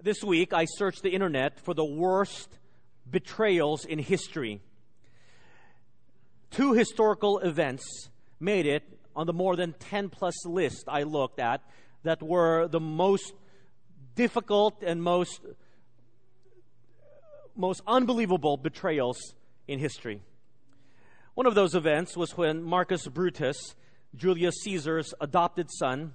This week, I searched the internet for the worst betrayals in history. Two historical events made it on the more than 10 plus list I looked at that were the most difficult and most, most unbelievable betrayals in history. One of those events was when Marcus Brutus, Julius Caesar's adopted son,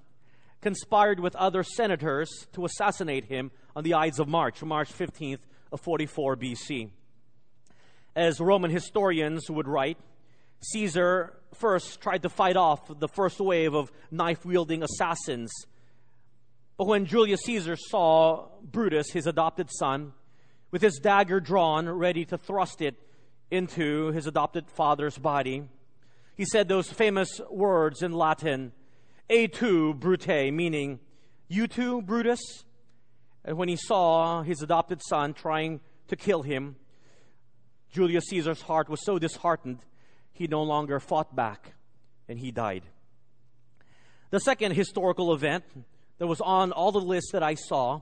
conspired with other senators to assassinate him on the Ides of March, March 15th of 44 BC. As Roman historians would write, Caesar first tried to fight off the first wave of knife wielding assassins. But when Julius Caesar saw Brutus, his adopted son, with his dagger drawn, ready to thrust it into his adopted father's body, he said those famous words in Latin, E tu, Brute, meaning, You too, Brutus? And when he saw his adopted son trying to kill him, Julius Caesar's heart was so disheartened, he no longer fought back and he died. The second historical event that was on all the lists that I saw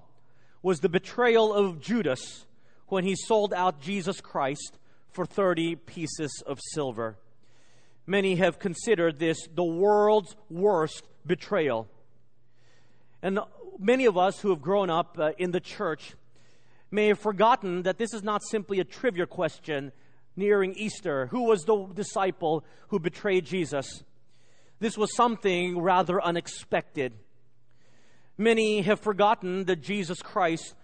was the betrayal of Judas when he sold out Jesus Christ for 30 pieces of silver. Many have considered this the world's worst betrayal. And many of us who have grown up uh, in the church may have forgotten that this is not simply a trivia question nearing Easter. Who was the disciple who betrayed Jesus? This was something rather unexpected. Many have forgotten that Jesus Christ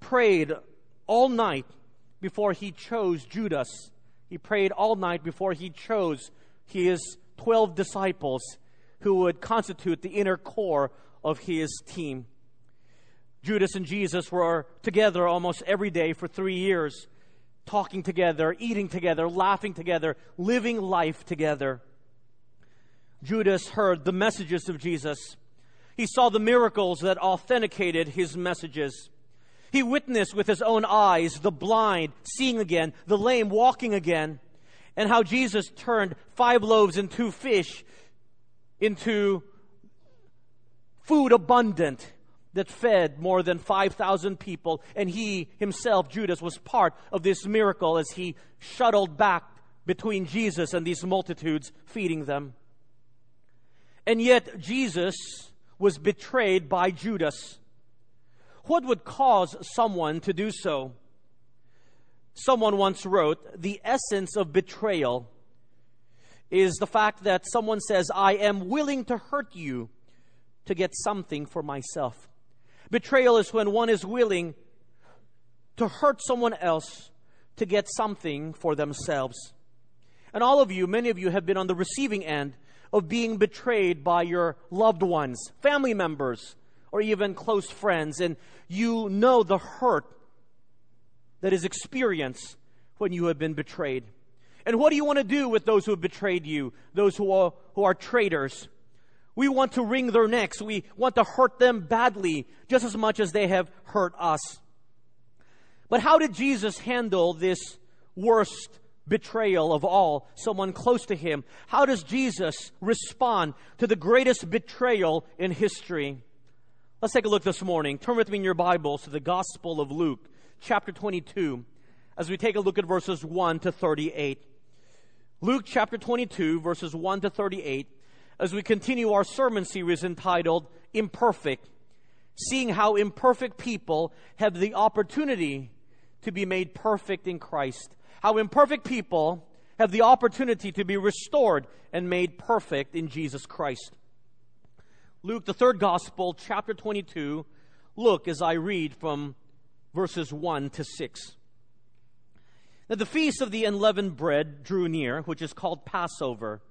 prayed all night before he chose Judas. He prayed all night before he chose his 12 disciples who would constitute the inner core of his team. Judas and Jesus were together almost every day for three years, talking together, eating together, laughing together, living life together. Judas heard the messages of Jesus. He saw the miracles that authenticated his messages. He witnessed with his own eyes the blind seeing again, the lame walking again, and how Jesus turned five loaves and two fish into food abundant that fed more than 5,000 people. And he himself, Judas, was part of this miracle as he shuttled back between Jesus and these multitudes, feeding them. And yet, Jesus was betrayed by Judas. What would cause someone to do so? Someone once wrote, The essence of betrayal is the fact that someone says, I am willing to hurt you to get something for myself. Betrayal is when one is willing to hurt someone else to get something for themselves. And all of you, many of you have been on the receiving end of being betrayed by your loved ones, family members, or even close friends, and you know the hurt that is experienced when you have been betrayed. And what do you want to do with those who have betrayed you, those who are, who are traitors? We want to wring their necks. We want to hurt them badly, just as much as they have hurt us. But how did Jesus handle this worst betrayal of all, someone close to him? How does Jesus respond to the greatest betrayal in history? Let's take a look this morning. Turn with me in your Bibles to the Gospel of Luke, chapter 22, as we take a look at verses 1 to 38. Luke chapter 22, verses 1 to 38, as we continue our sermon series entitled Imperfect, seeing how imperfect people have the opportunity to be made perfect in Christ. How imperfect people have the opportunity to be restored and made perfect in Jesus Christ. Luke, the third gospel, chapter 22. Look as I read from verses 1 to 6. Now the feast of the unleavened bread drew near, which is called Passover.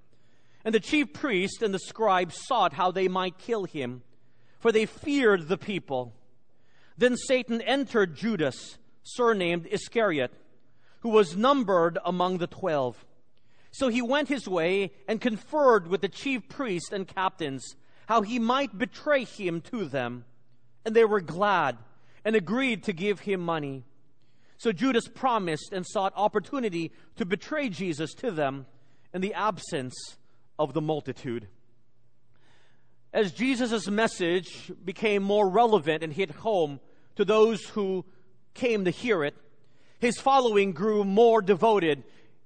And the chief priest and the scribes sought how they might kill him, for they feared the people. Then Satan entered Judas, surnamed Iscariot, who was numbered among the twelve. So he went his way and conferred with the chief priests and captains how he might betray him to them. And they were glad and agreed to give him money. So Judas promised and sought opportunity to betray Jesus to them in the absence of the multitude. As Jesus' message became more relevant and hit home to those who came to hear it, his following grew more devoted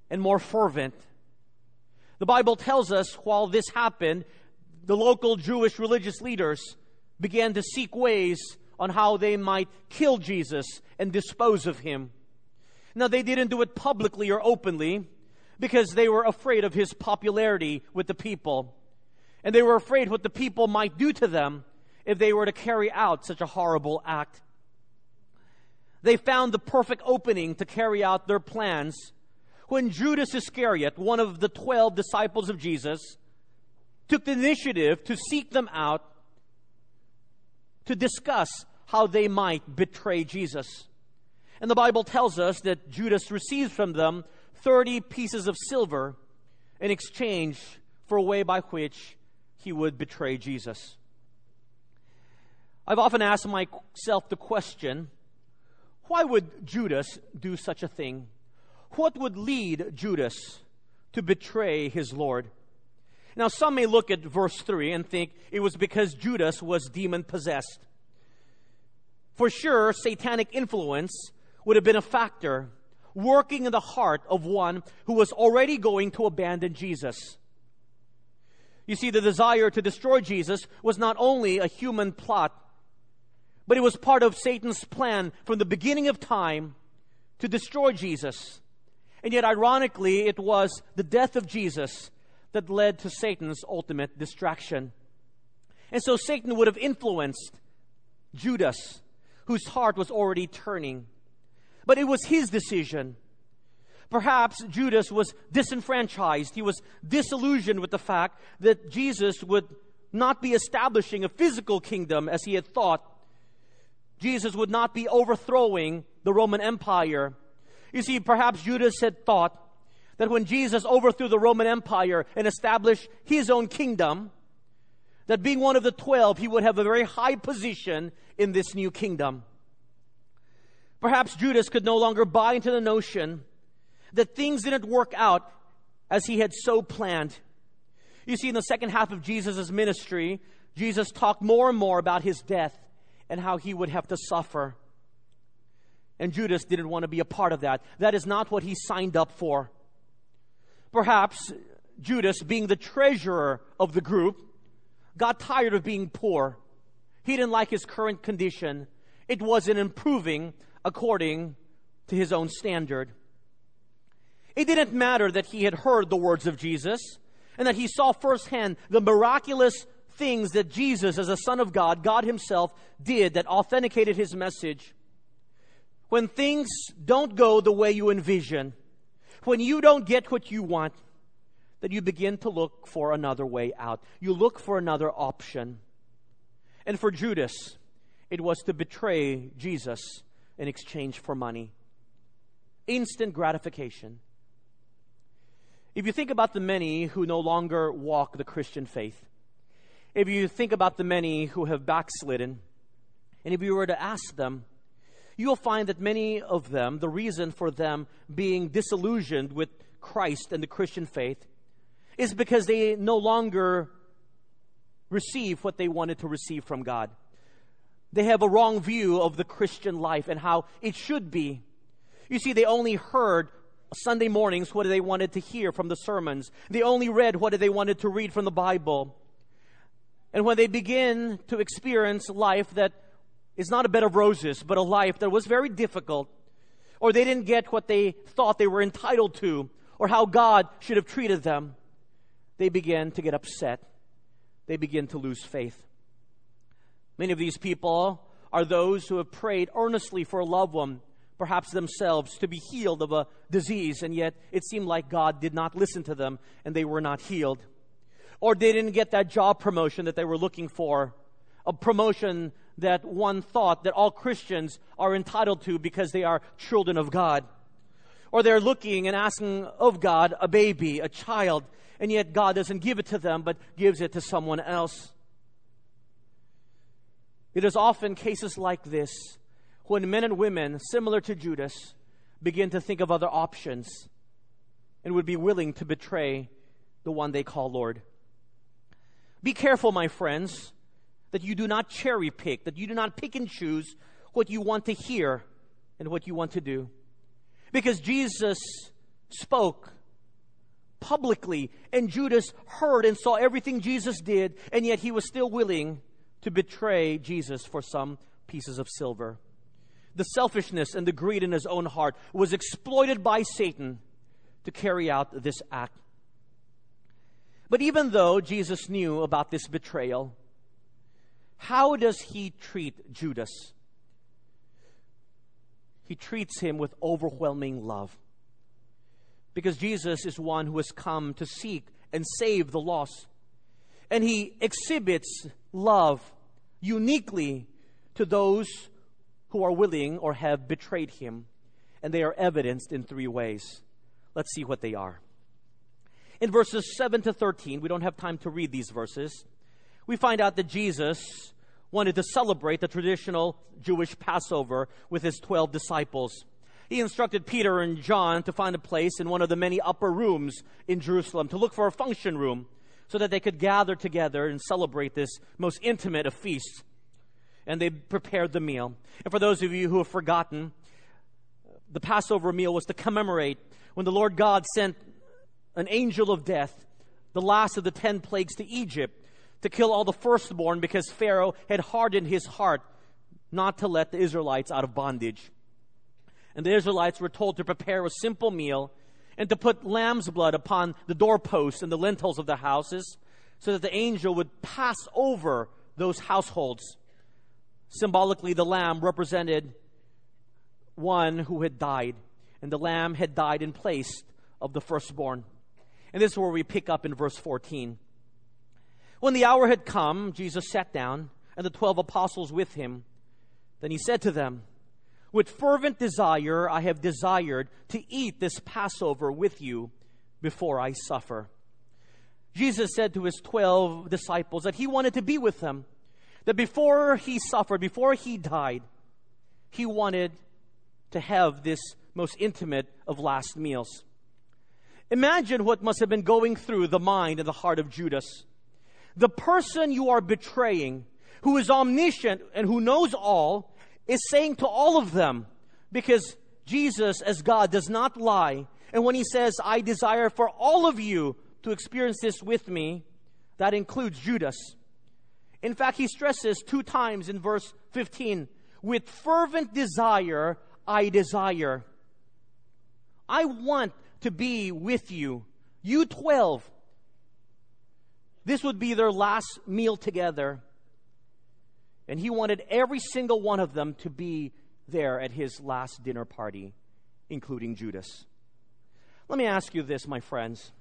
and more fervent. The Bible tells us while this happened, the local Jewish religious leaders began to seek ways on how they might kill Jesus and dispose of him. Now, they didn't do it publicly or openly because they were afraid of his popularity with the people. And they were afraid what the people might do to them if they were to carry out such a horrible act. They found the perfect opening to carry out their plans when Judas Iscariot, one of the twelve disciples of Jesus, took the initiative to seek them out to discuss how they might betray Jesus. And the Bible tells us that Judas received from them 30 pieces of silver in exchange for a way by which he would betray Jesus. I've often asked myself the question why would Judas do such a thing? What would lead Judas to betray his Lord? Now, some may look at verse 3 and think it was because Judas was demon possessed. For sure, satanic influence would have been a factor working in the heart of one who was already going to abandon Jesus. You see, the desire to destroy Jesus was not only a human plot, but it was part of Satan's plan from the beginning of time to destroy Jesus. And yet, ironically, it was the death of Jesus that led to Satan's ultimate distraction. And so Satan would have influenced Judas, whose heart was already turning. But it was his decision. Perhaps Judas was disenfranchised. He was disillusioned with the fact that Jesus would not be establishing a physical kingdom as he had thought. Jesus would not be overthrowing the Roman Empire you see, perhaps Judas had thought that when Jesus overthrew the Roman Empire and established his own kingdom, that being one of the twelve, he would have a very high position in this new kingdom. Perhaps Judas could no longer buy into the notion that things didn't work out as he had so planned. You see, in the second half of Jesus' ministry, Jesus talked more and more about his death and how he would have to suffer. And Judas didn't want to be a part of that. That is not what he signed up for. Perhaps Judas, being the treasurer of the group, got tired of being poor. He didn't like his current condition. It wasn't improving according to his own standard. It didn't matter that he had heard the words of Jesus and that he saw firsthand the miraculous things that Jesus, as a Son of God, God Himself, did that authenticated His message when things don't go the way you envision, when you don't get what you want, that you begin to look for another way out. You look for another option. And for Judas, it was to betray Jesus in exchange for money. Instant gratification. If you think about the many who no longer walk the Christian faith, if you think about the many who have backslidden, and if you were to ask them, you'll find that many of them, the reason for them being disillusioned with Christ and the Christian faith is because they no longer receive what they wanted to receive from God. They have a wrong view of the Christian life and how it should be. You see, they only heard Sunday mornings what they wanted to hear from the sermons. They only read what they wanted to read from the Bible. And when they begin to experience life that is not a bed of roses, but a life that was very difficult, or they didn't get what they thought they were entitled to, or how God should have treated them, they begin to get upset. They begin to lose faith. Many of these people are those who have prayed earnestly for a loved one, perhaps themselves, to be healed of a disease, and yet it seemed like God did not listen to them and they were not healed. Or they didn't get that job promotion that they were looking for, a promotion that one thought that all Christians are entitled to because they are children of God. Or they're looking and asking of God a baby, a child, and yet God doesn't give it to them but gives it to someone else. It is often cases like this when men and women, similar to Judas, begin to think of other options and would be willing to betray the one they call Lord. Be careful, my friends, that you do not cherry pick, that you do not pick and choose what you want to hear and what you want to do. Because Jesus spoke publicly, and Judas heard and saw everything Jesus did, and yet he was still willing to betray Jesus for some pieces of silver. The selfishness and the greed in his own heart was exploited by Satan to carry out this act. But even though Jesus knew about this betrayal, how does he treat Judas? He treats him with overwhelming love. Because Jesus is one who has come to seek and save the lost. And he exhibits love uniquely to those who are willing or have betrayed him. And they are evidenced in three ways. Let's see what they are. In verses 7 to 13, we don't have time to read these verses. We find out that Jesus wanted to celebrate the traditional Jewish Passover with his 12 disciples. He instructed Peter and John to find a place in one of the many upper rooms in Jerusalem to look for a function room so that they could gather together and celebrate this most intimate of feasts. And they prepared the meal. And for those of you who have forgotten, the Passover meal was to commemorate when the Lord God sent an angel of death, the last of the ten plagues to Egypt, to kill all the firstborn because Pharaoh had hardened his heart not to let the Israelites out of bondage. And the Israelites were told to prepare a simple meal and to put lamb's blood upon the doorposts and the lintels of the houses so that the angel would pass over those households. Symbolically, the lamb represented one who had died, and the lamb had died in place of the firstborn. And this is where we pick up in verse 14. When the hour had come, Jesus sat down, and the twelve apostles with him. Then he said to them, With fervent desire I have desired to eat this Passover with you before I suffer. Jesus said to his twelve disciples that he wanted to be with them, that before he suffered, before he died, he wanted to have this most intimate of last meals. Imagine what must have been going through the mind and the heart of Judas. The person you are betraying, who is omniscient and who knows all, is saying to all of them, because Jesus, as God, does not lie. And when he says, I desire for all of you to experience this with me, that includes Judas. In fact, he stresses two times in verse 15 with fervent desire, I desire. I want to be with you. You 12. This would be their last meal together. And he wanted every single one of them to be there at his last dinner party, including Judas. Let me ask you this, my friends.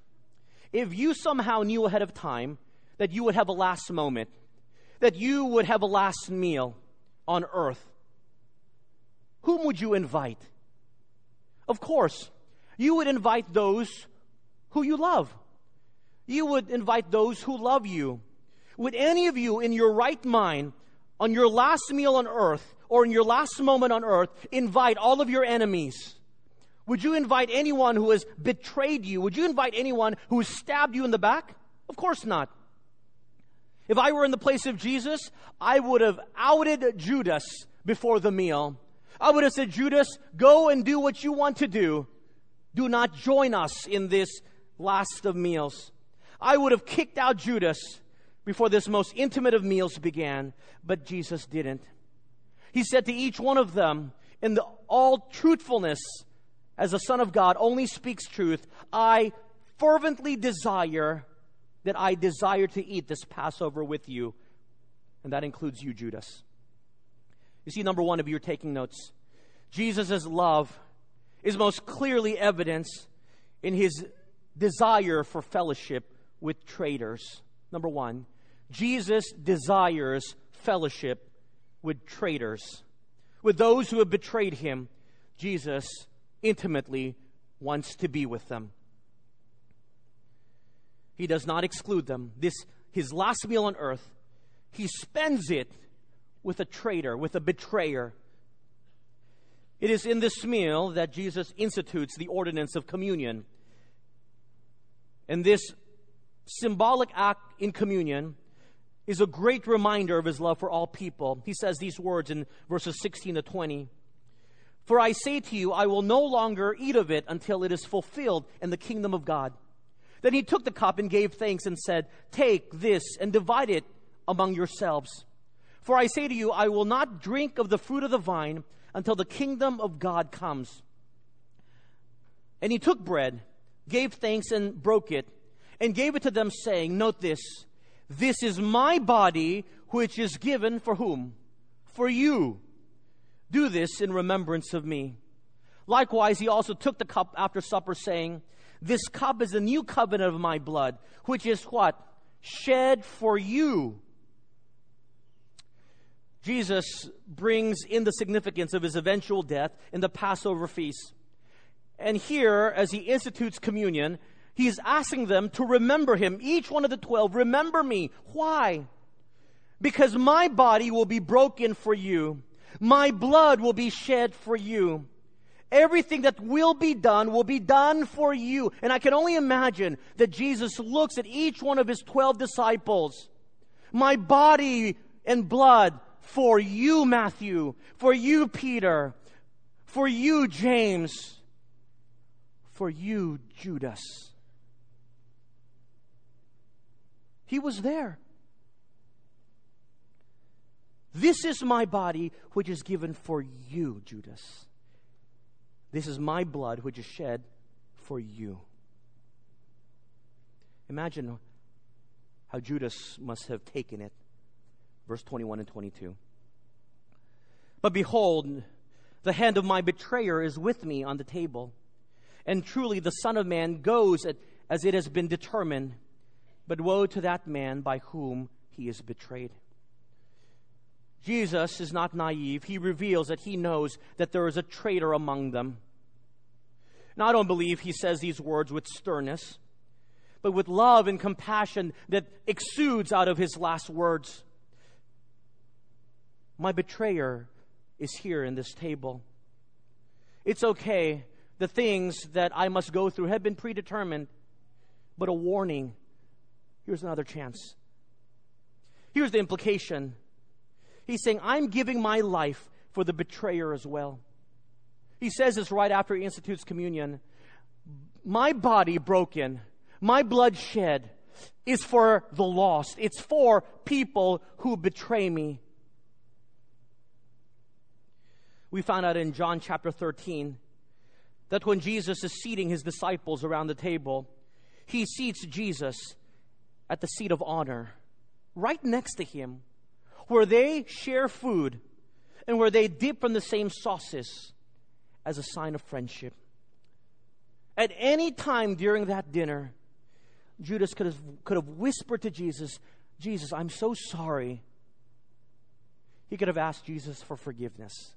If you somehow knew ahead of time that you would have a last moment, that you would have a last meal on earth, whom would you invite? Of course, you would invite those who you love. You would invite those who love you. Would any of you, in your right mind, on your last meal on earth, or in your last moment on earth, invite all of your enemies? Would you invite anyone who has betrayed you? Would you invite anyone who has stabbed you in the back? Of course not. If I were in the place of Jesus, I would have outed Judas before the meal. I would have said, Judas, go and do what you want to do. Do not join us in this last of meals. I would have kicked out Judas before this most intimate of meals began, but Jesus didn't. He said to each one of them, in the all truthfulness, as the Son of God only speaks truth, I fervently desire that I desire to eat this Passover with you. And that includes you, Judas. You see, number one, if you're taking notes, Jesus' love is most clearly evidenced in his desire for fellowship with traitors. Number one, Jesus desires fellowship with traitors. With those who have betrayed him, Jesus intimately wants to be with them. He does not exclude them. This, his last meal on earth, he spends it with a traitor, with a betrayer. It is in this meal that Jesus institutes the ordinance of communion. And this symbolic act in communion is a great reminder of his love for all people. He says these words in verses 16 to 20. For I say to you, I will no longer eat of it until it is fulfilled in the kingdom of God. Then he took the cup and gave thanks and said, Take this and divide it among yourselves. For I say to you, I will not drink of the fruit of the vine until the kingdom of God comes. And he took bread, gave thanks, and broke it, and gave it to them, saying, Note this, this is my body, which is given for whom? For you. Do this in remembrance of me. Likewise, he also took the cup after supper, saying, This cup is the new covenant of my blood, which is what? Shed for you. Jesus brings in the significance of his eventual death in the Passover feast. And here, as he institutes communion, he's asking them to remember him. Each one of the twelve, remember me. Why? Because my body will be broken for you my blood will be shed for you. Everything that will be done will be done for you. And I can only imagine that Jesus looks at each one of his 12 disciples. My body and blood for you, Matthew, for you, Peter, for you, James, for you, Judas. He was there. This is my body, which is given for you, Judas. This is my blood, which is shed for you. Imagine how Judas must have taken it. Verse 21 and 22. But behold, the hand of my betrayer is with me on the table. And truly, the Son of Man goes as it has been determined. But woe to that man by whom he is betrayed. Jesus is not naive. He reveals that he knows that there is a traitor among them. Now, I don't believe he says these words with sternness, but with love and compassion that exudes out of his last words. My betrayer is here in this table. It's okay. The things that I must go through have been predetermined, but a warning. Here's another chance. Here's the implication He's saying, I'm giving my life for the betrayer as well. He says this right after he institutes communion. My body broken, my blood shed is for the lost. It's for people who betray me. We found out in John chapter 13 that when Jesus is seating his disciples around the table, he seats Jesus at the seat of honor, right next to him where they share food and where they dip from the same sauces as a sign of friendship. At any time during that dinner, Judas could have, could have whispered to Jesus, Jesus, I'm so sorry. He could have asked Jesus for forgiveness.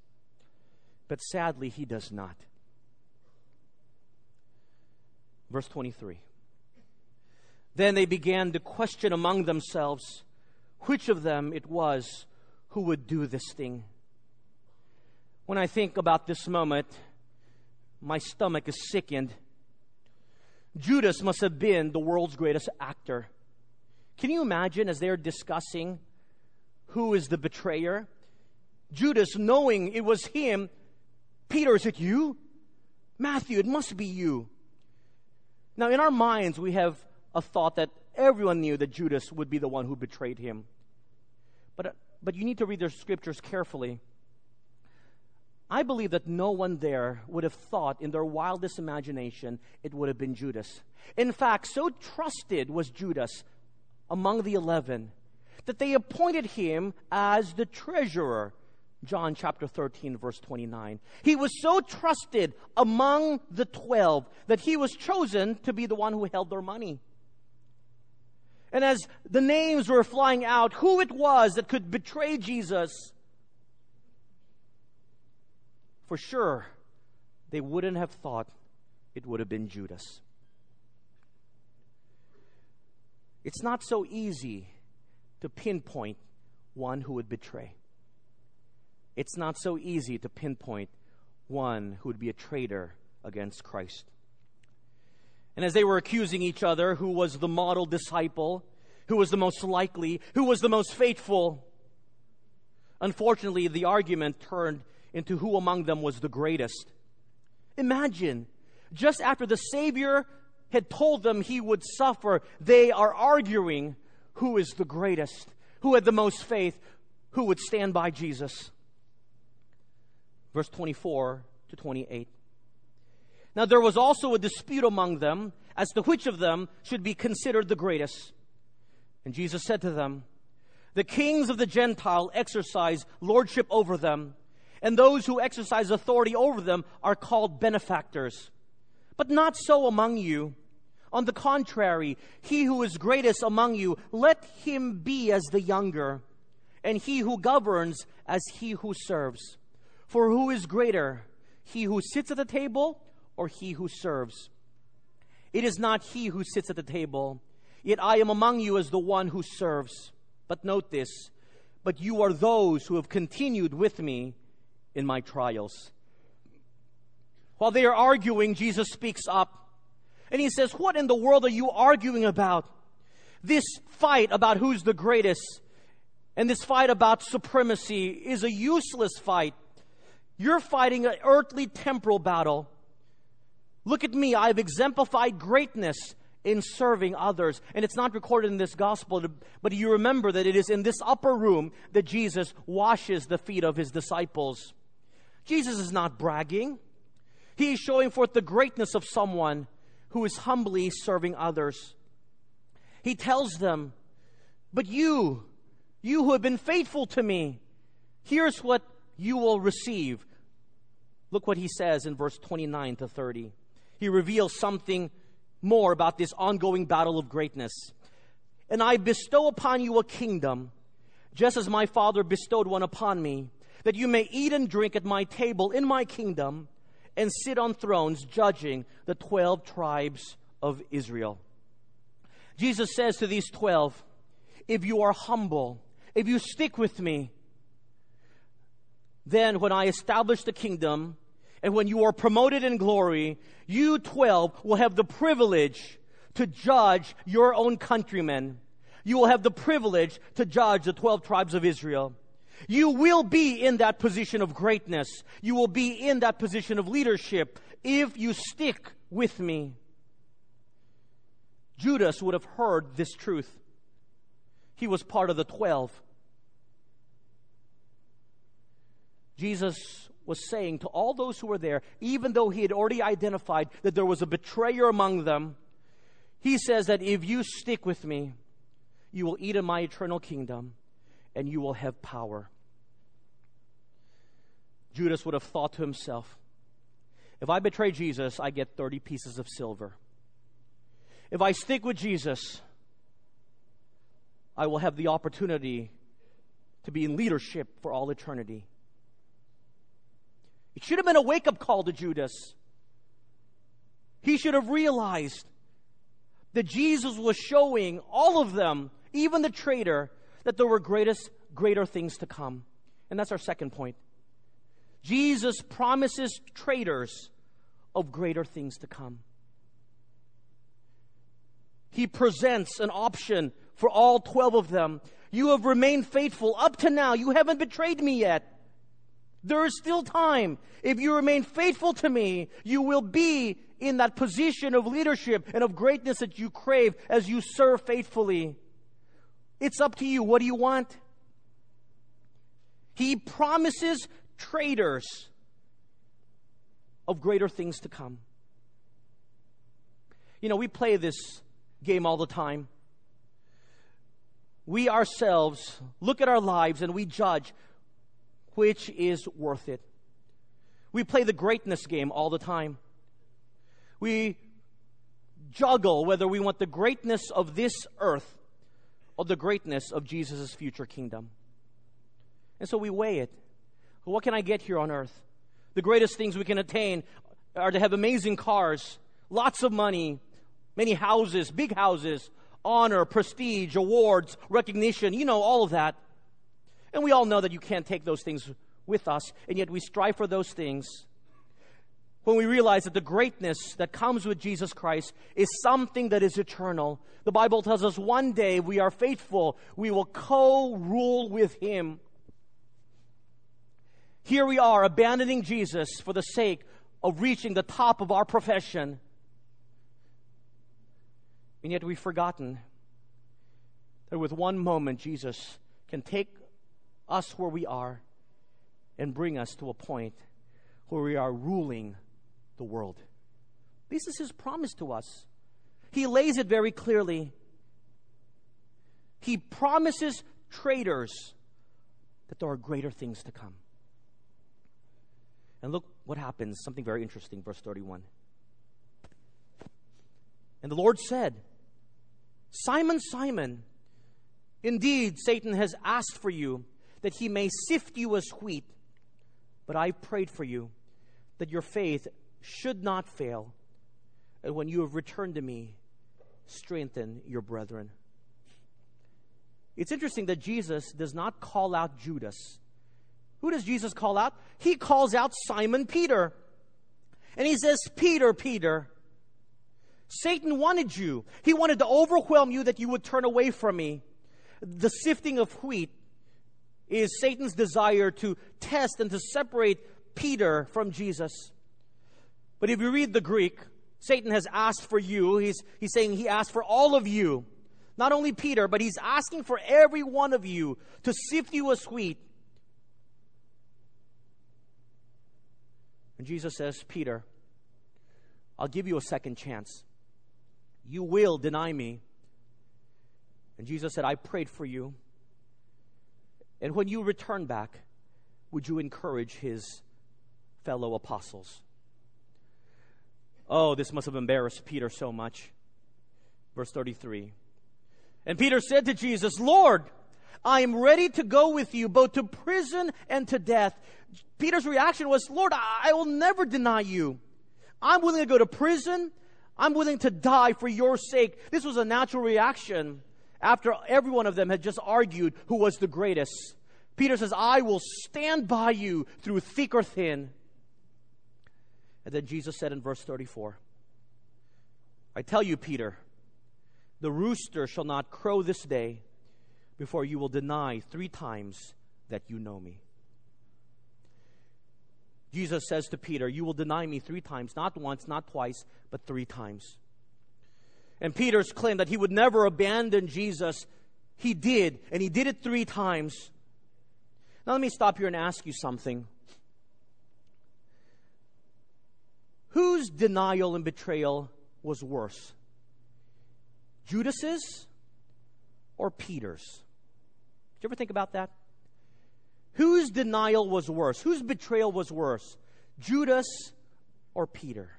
But sadly, he does not. Verse 23. Then they began to question among themselves which of them it was who would do this thing. When I think about this moment, my stomach is sickened. Judas must have been the world's greatest actor. Can you imagine as they're discussing who is the betrayer? Judas, knowing it was him, Peter, is it you? Matthew, it must be you. Now, in our minds, we have a thought that everyone knew that Judas would be the one who betrayed him. But, uh, but you need to read the scriptures carefully. I believe that no one there would have thought in their wildest imagination it would have been Judas. In fact, so trusted was Judas among the eleven that they appointed him as the treasurer. John chapter 13, verse 29. He was so trusted among the twelve that he was chosen to be the one who held their money. And as the names were flying out, who it was that could betray Jesus, for sure, they wouldn't have thought it would have been Judas. It's not so easy to pinpoint one who would betray. It's not so easy to pinpoint one who would be a traitor against Christ. And as they were accusing each other, who was the model disciple, who was the most likely, who was the most faithful. Unfortunately, the argument turned into who among them was the greatest. Imagine, just after the Savior had told them he would suffer, they are arguing who is the greatest, who had the most faith, who would stand by Jesus. Verse 24 to 28. Now there was also a dispute among them as to which of them should be considered the greatest. And Jesus said to them, The kings of the Gentile exercise lordship over them, and those who exercise authority over them are called benefactors. But not so among you. On the contrary, he who is greatest among you, let him be as the younger, and he who governs as he who serves. For who is greater, he who sits at the table or he who serves? It is not he who sits at the table, yet I am among you as the one who serves. But note this, but you are those who have continued with me in my trials. While they are arguing, Jesus speaks up and he says, What in the world are you arguing about? This fight about who's the greatest and this fight about supremacy is a useless fight. You're fighting an earthly temporal battle. Look at me, I've exemplified greatness in serving others. And it's not recorded in this gospel, but you remember that it is in this upper room that Jesus washes the feet of his disciples. Jesus is not bragging, he is showing forth the greatness of someone who is humbly serving others. He tells them, But you, you who have been faithful to me, here's what you will receive. Look what he says in verse 29 to 30. He reveals something more about this ongoing battle of greatness. And I bestow upon you a kingdom, just as my Father bestowed one upon me, that you may eat and drink at my table in my kingdom and sit on thrones judging the 12 tribes of Israel. Jesus says to these 12, if you are humble, if you stick with me, then when I establish the kingdom and when you are promoted in glory, you 12 will have the privilege to judge your own countrymen. You will have the privilege to judge the 12 tribes of Israel. You will be in that position of greatness. You will be in that position of leadership if you stick with me. Judas would have heard this truth. He was part of the 12. Jesus was saying to all those who were there, even though he had already identified that there was a betrayer among them, he says that if you stick with me, you will eat in my eternal kingdom and you will have power. Judas would have thought to himself, if I betray Jesus, I get 30 pieces of silver. If I stick with Jesus, I will have the opportunity to be in leadership for all eternity. It should have been a wake up call to Judas. He should have realized that Jesus was showing all of them, even the traitor, that there were greatest, greater things to come. And that's our second point. Jesus promises traitors of greater things to come. He presents an option for all 12 of them. You have remained faithful up to now. You haven't betrayed me yet. There is still time. If you remain faithful to me, you will be in that position of leadership and of greatness that you crave as you serve faithfully. It's up to you. What do you want? He promises traitors of greater things to come. You know, we play this game all the time. We ourselves look at our lives and we judge which is worth it. We play the greatness game all the time. We juggle whether we want the greatness of this earth or the greatness of Jesus' future kingdom. And so we weigh it. What can I get here on earth? The greatest things we can attain are to have amazing cars, lots of money, many houses, big houses, honor, prestige, awards, recognition, you know, all of that. And we all know that you can't take those things with us, and yet we strive for those things. when we realize that the greatness that comes with Jesus Christ is something that is eternal. The Bible tells us one day we are faithful, we will co rule with Him. Here we are abandoning Jesus for the sake of reaching the top of our profession. And yet we've forgotten that with one moment, Jesus can take us where we are and bring us to a point where we are ruling the world. This is his promise to us. He lays it very clearly. He promises traitors that there are greater things to come. And look what happens, something very interesting, verse 31. And the Lord said, Simon, Simon, indeed Satan has asked for you that he may sift you as wheat, but I prayed for you that your faith should not fail. And when you have returned to me, strengthen your brethren. It's interesting that Jesus does not call out Judas. Who does Jesus call out? He calls out Simon Peter. And he says, Peter, Peter, Satan wanted you. He wanted to overwhelm you that you would turn away from me. The sifting of wheat is Satan's desire to test and to separate Peter from Jesus. But if you read the Greek, Satan has asked for you. He's, he's saying he asked for all of you. Not only Peter, but he's asking for every one of you to sift you as wheat. And Jesus says, Peter, I'll give you a second chance. You will deny me. And Jesus said, I prayed for you. And when you return back, would you encourage his fellow apostles? Oh, this must have embarrassed Peter so much. Verse 33. And Peter said to Jesus, Lord, I am ready to go with you both to prison and to death. Peter's reaction was, Lord, I will never deny you. I'm willing to go to prison. I'm willing to die for your sake. This was a natural reaction after every one of them had just argued who was the greatest. Peter says, I will stand by you through thick or thin. And then Jesus said in verse 34, I tell you, Peter, the rooster shall not crow this day before you will deny three times that you know me. Jesus says to Peter, You will deny me three times, not once, not twice, but three times. And Peter's claim that he would never abandon Jesus, he did, and he did it three times. Now, let me stop here and ask you something. Whose denial and betrayal was worse? Judas's or Peter's? Did you ever think about that? Whose denial was worse? Whose betrayal was worse? Judas or Peter?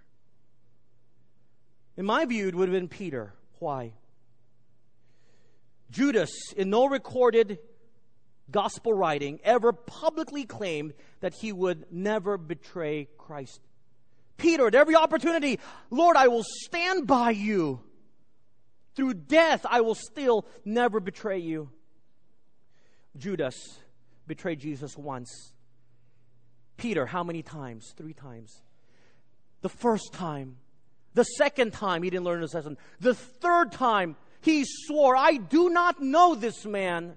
In my view, it would have been Peter. Why? Judas, in no recorded gospel writing, ever publicly claimed that he would never betray Christ. Peter, at every opportunity, Lord, I will stand by you. Through death, I will still never betray you. Judas, betrayed Jesus once. Peter, how many times? Three times. The first time. The second time, he didn't learn his lesson. The third time, he swore, I do not know this man.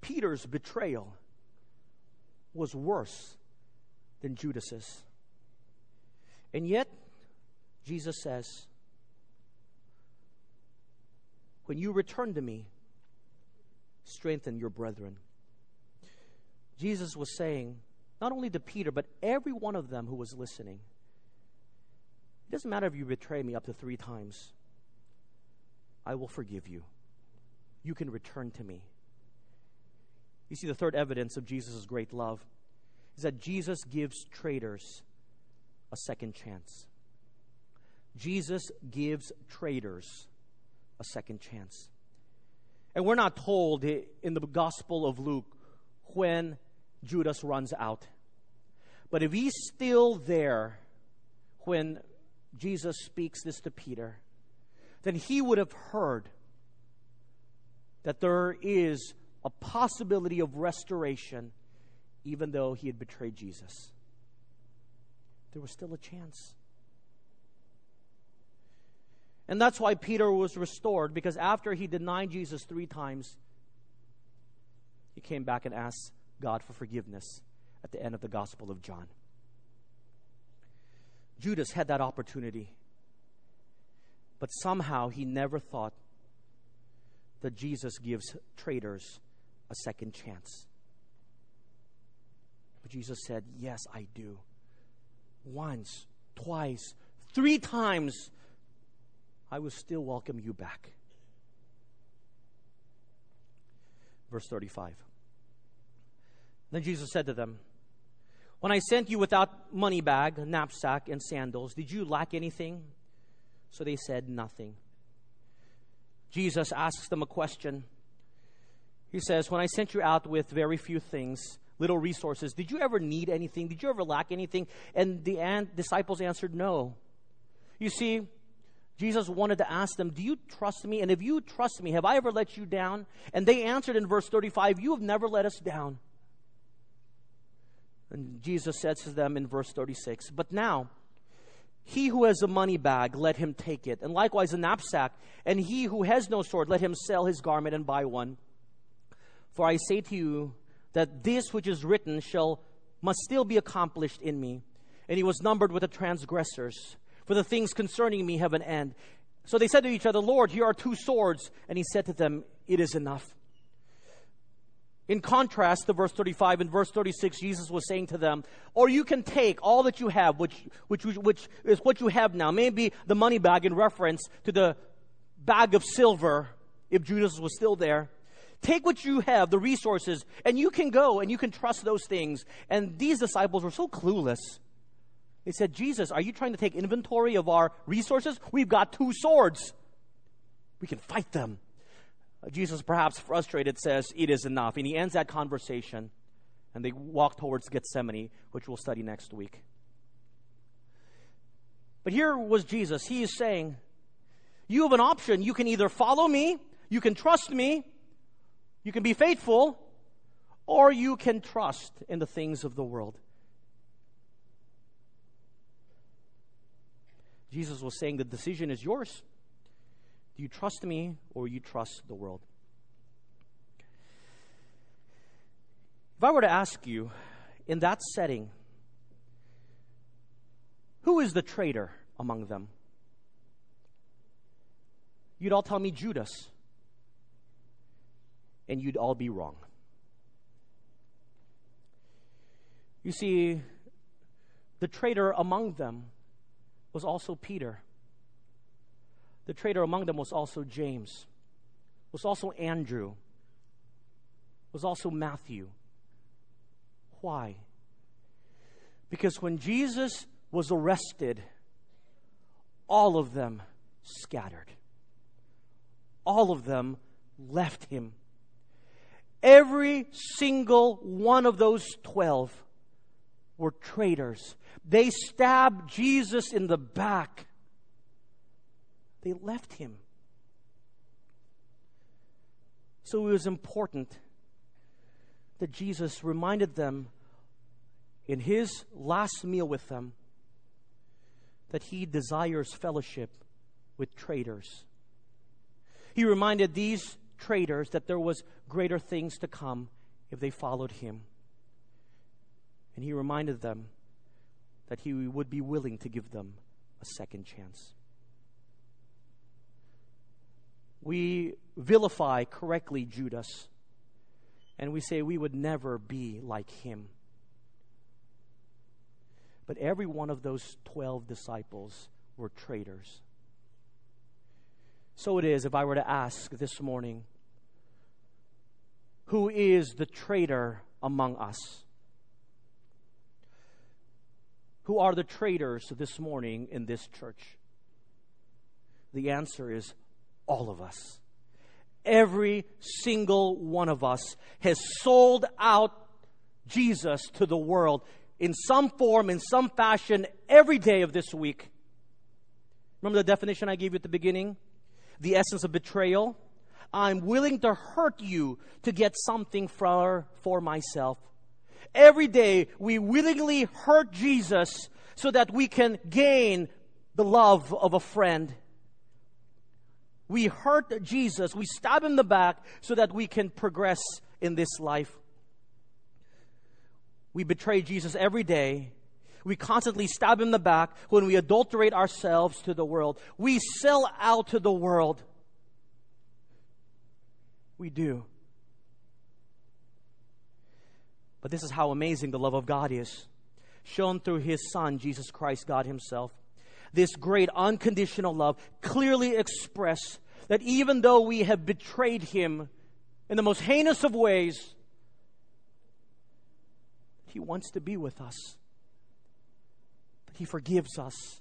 Peter's betrayal was worse than Judas's. And yet, Jesus says, when you return to me, strengthen your brethren. Jesus was saying, not only to Peter, but every one of them who was listening, it doesn't matter if you betray me up to three times, I will forgive you. You can return to me. You see, the third evidence of Jesus' great love is that Jesus gives traitors a second chance. Jesus gives traitors a second chance. And we're not told in the Gospel of Luke when Judas runs out. But if he's still there when Jesus speaks this to Peter, then he would have heard that there is a possibility of restoration even though he had betrayed Jesus. There was still a chance. And that's why Peter was restored, because after he denied Jesus three times, he came back and asked God for forgiveness at the end of the Gospel of John. Judas had that opportunity, but somehow he never thought that Jesus gives traitors a second chance. But Jesus said, Yes, I do. Once, twice, three times, I will still welcome you back. Verse 35. Then Jesus said to them, When I sent you without money bag, knapsack, and sandals, did you lack anything? So they said, Nothing. Jesus asks them a question. He says, When I sent you out with very few things, little resources, did you ever need anything? Did you ever lack anything? And the an- disciples answered, No. You see, Jesus wanted to ask them, Do you trust me? And if you trust me, have I ever let you down? And they answered in verse 35, You have never let us down. And Jesus says to them in verse 36, But now, he who has a money bag, let him take it, and likewise a knapsack. And he who has no sword, let him sell his garment and buy one. For I say to you that this which is written shall must still be accomplished in me. And he was numbered with the transgressors. For the things concerning me have an end. So they said to each other, Lord, here are two swords. And he said to them, It is enough. In contrast to verse 35, and verse 36, Jesus was saying to them, Or you can take all that you have, which, which, which is what you have now. Maybe the money bag in reference to the bag of silver, if Judas was still there. Take what you have, the resources, and you can go and you can trust those things. And these disciples were so clueless. They said, Jesus, are you trying to take inventory of our resources? We've got two swords. We can fight them. Jesus, perhaps frustrated, says, It is enough. And he ends that conversation, and they walk towards Gethsemane, which we'll study next week. But here was Jesus. He is saying, You have an option. You can either follow me, you can trust me, you can be faithful, or you can trust in the things of the world. Jesus was saying the decision is yours. Do you trust me or you trust the world? If I were to ask you in that setting, who is the traitor among them? You'd all tell me Judas. And you'd all be wrong. You see, the traitor among them was also Peter. The traitor among them was also James, was also Andrew, was also Matthew. Why? Because when Jesus was arrested, all of them scattered. All of them left him. Every single one of those 12 were traitors. They stabbed Jesus in the back. They left him. So it was important that Jesus reminded them in his last meal with them that he desires fellowship with traitors. He reminded these traitors that there was greater things to come if they followed him. And he reminded them that he would be willing to give them a second chance we vilify correctly Judas and we say we would never be like him. But every one of those 12 disciples were traitors. So it is if I were to ask this morning, who is the traitor among us? Who are the traitors this morning in this church? The answer is all of us. Every single one of us has sold out Jesus to the world in some form, in some fashion, every day of this week. Remember the definition I gave you at the beginning? The essence of betrayal. I'm willing to hurt you to get something for, for myself. Every day we willingly hurt Jesus so that we can gain the love of a friend. We hurt Jesus, we stab him in the back so that we can progress in this life. We betray Jesus every day. We constantly stab him in the back when we adulterate ourselves to the world. We sell out to the world. We do. But this is how amazing the love of God is, shown through His Son, Jesus Christ, God Himself. This great unconditional love clearly expressed that even though we have betrayed Him in the most heinous of ways, He wants to be with us. That He forgives us.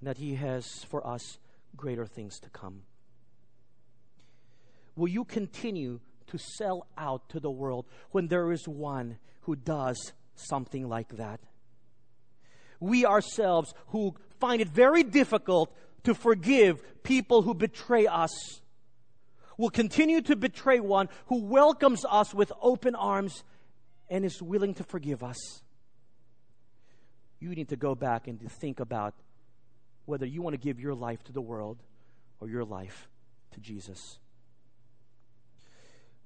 And that He has for us greater things to come. Will you continue to sell out to the world when there is one who does something like that. We ourselves who find it very difficult to forgive people who betray us will continue to betray one who welcomes us with open arms and is willing to forgive us. You need to go back and think about whether you want to give your life to the world or your life to Jesus.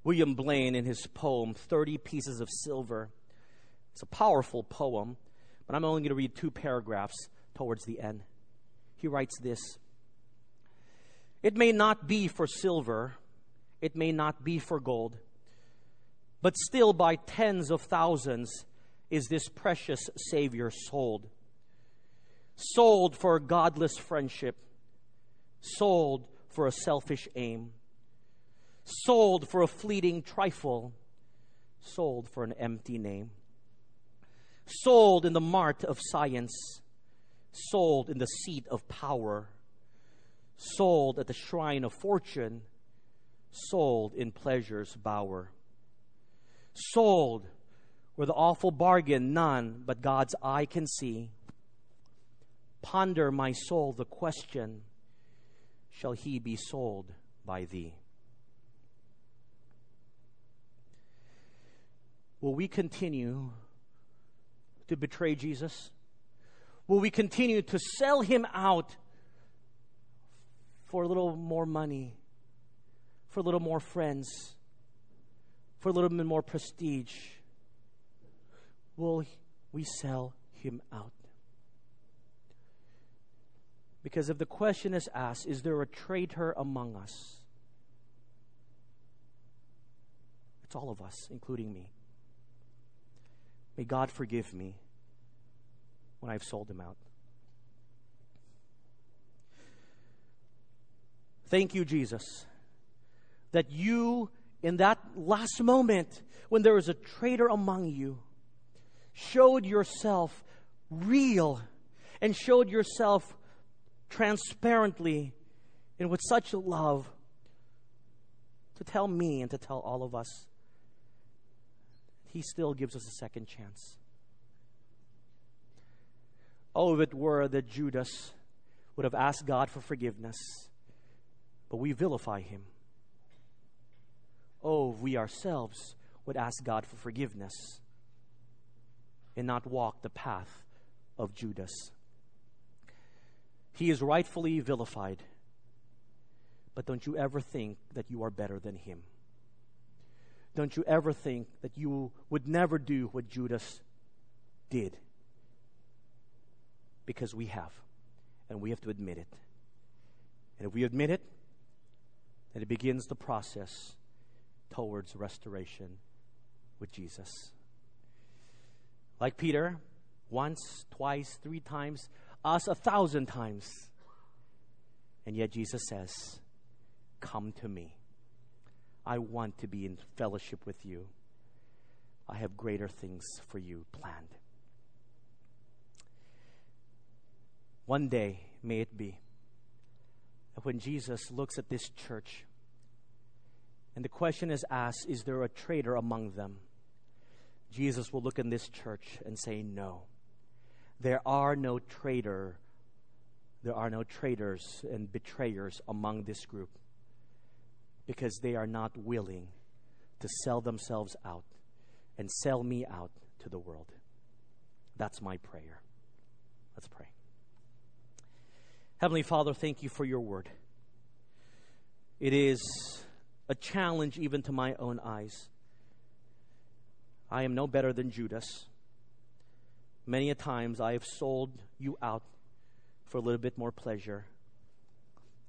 William Blane, in his poem, 30 Pieces of Silver, it's a powerful poem, but I'm only going to read two paragraphs towards the end. He writes this It may not be for silver, it may not be for gold, but still by tens of thousands is this precious Savior sold. Sold for a godless friendship, sold for a selfish aim sold for a fleeting trifle, sold for an empty name, sold in the mart of science, sold in the seat of power, sold at the shrine of fortune, sold in pleasure's bower, sold where the awful bargain none but God's eye can see. Ponder, my soul, the question shall he be sold by thee? Will we continue to betray Jesus? Will we continue to sell him out for a little more money, for a little more friends, for a little bit more prestige? Will we sell him out? Because if the question is asked, is there a traitor among us? It's all of us, including me. May God forgive me when I've sold him out. Thank you, Jesus, that you, in that last moment when there was a traitor among you, showed yourself real and showed yourself transparently and with such love to tell me and to tell all of us he still gives us a second chance. Oh, if it were that Judas would have asked God for forgiveness, but we vilify him. Oh, if we ourselves would ask God for forgiveness and not walk the path of Judas. He is rightfully vilified, but don't you ever think that you are better than him don't you ever think that you would never do what Judas did. Because we have. And we have to admit it. And if we admit it, then it begins the process towards restoration with Jesus. Like Peter, once, twice, three times, us a thousand times. And yet Jesus says, Come to me. I want to be in fellowship with you. I have greater things for you planned. One day, may it be, that when Jesus looks at this church and the question is asked, Is there a traitor among them? Jesus will look in this church and say, No. There are no traitor. There are no traitors and betrayers among this group because they are not willing to sell themselves out and sell me out to the world. That's my prayer. Let's pray. Heavenly Father, thank you for your word. It is a challenge even to my own eyes. I am no better than Judas. Many a times I have sold you out for a little bit more pleasure,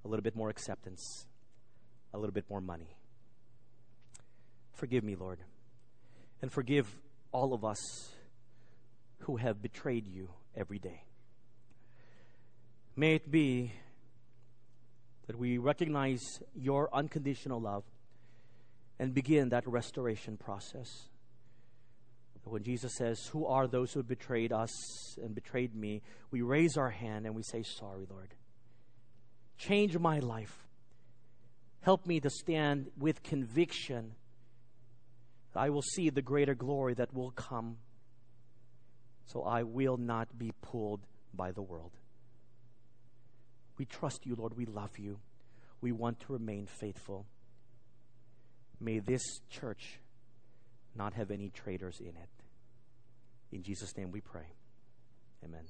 a little bit more acceptance, a little bit more money. Forgive me, Lord, and forgive all of us who have betrayed you every day. May it be that we recognize your unconditional love and begin that restoration process. When Jesus says, Who are those who betrayed us and betrayed me? we raise our hand and we say, Sorry, Lord. Change my life. Help me to stand with conviction. I will see the greater glory that will come. So I will not be pulled by the world. We trust you, Lord. We love you. We want to remain faithful. May this church not have any traitors in it. In Jesus' name we pray. Amen.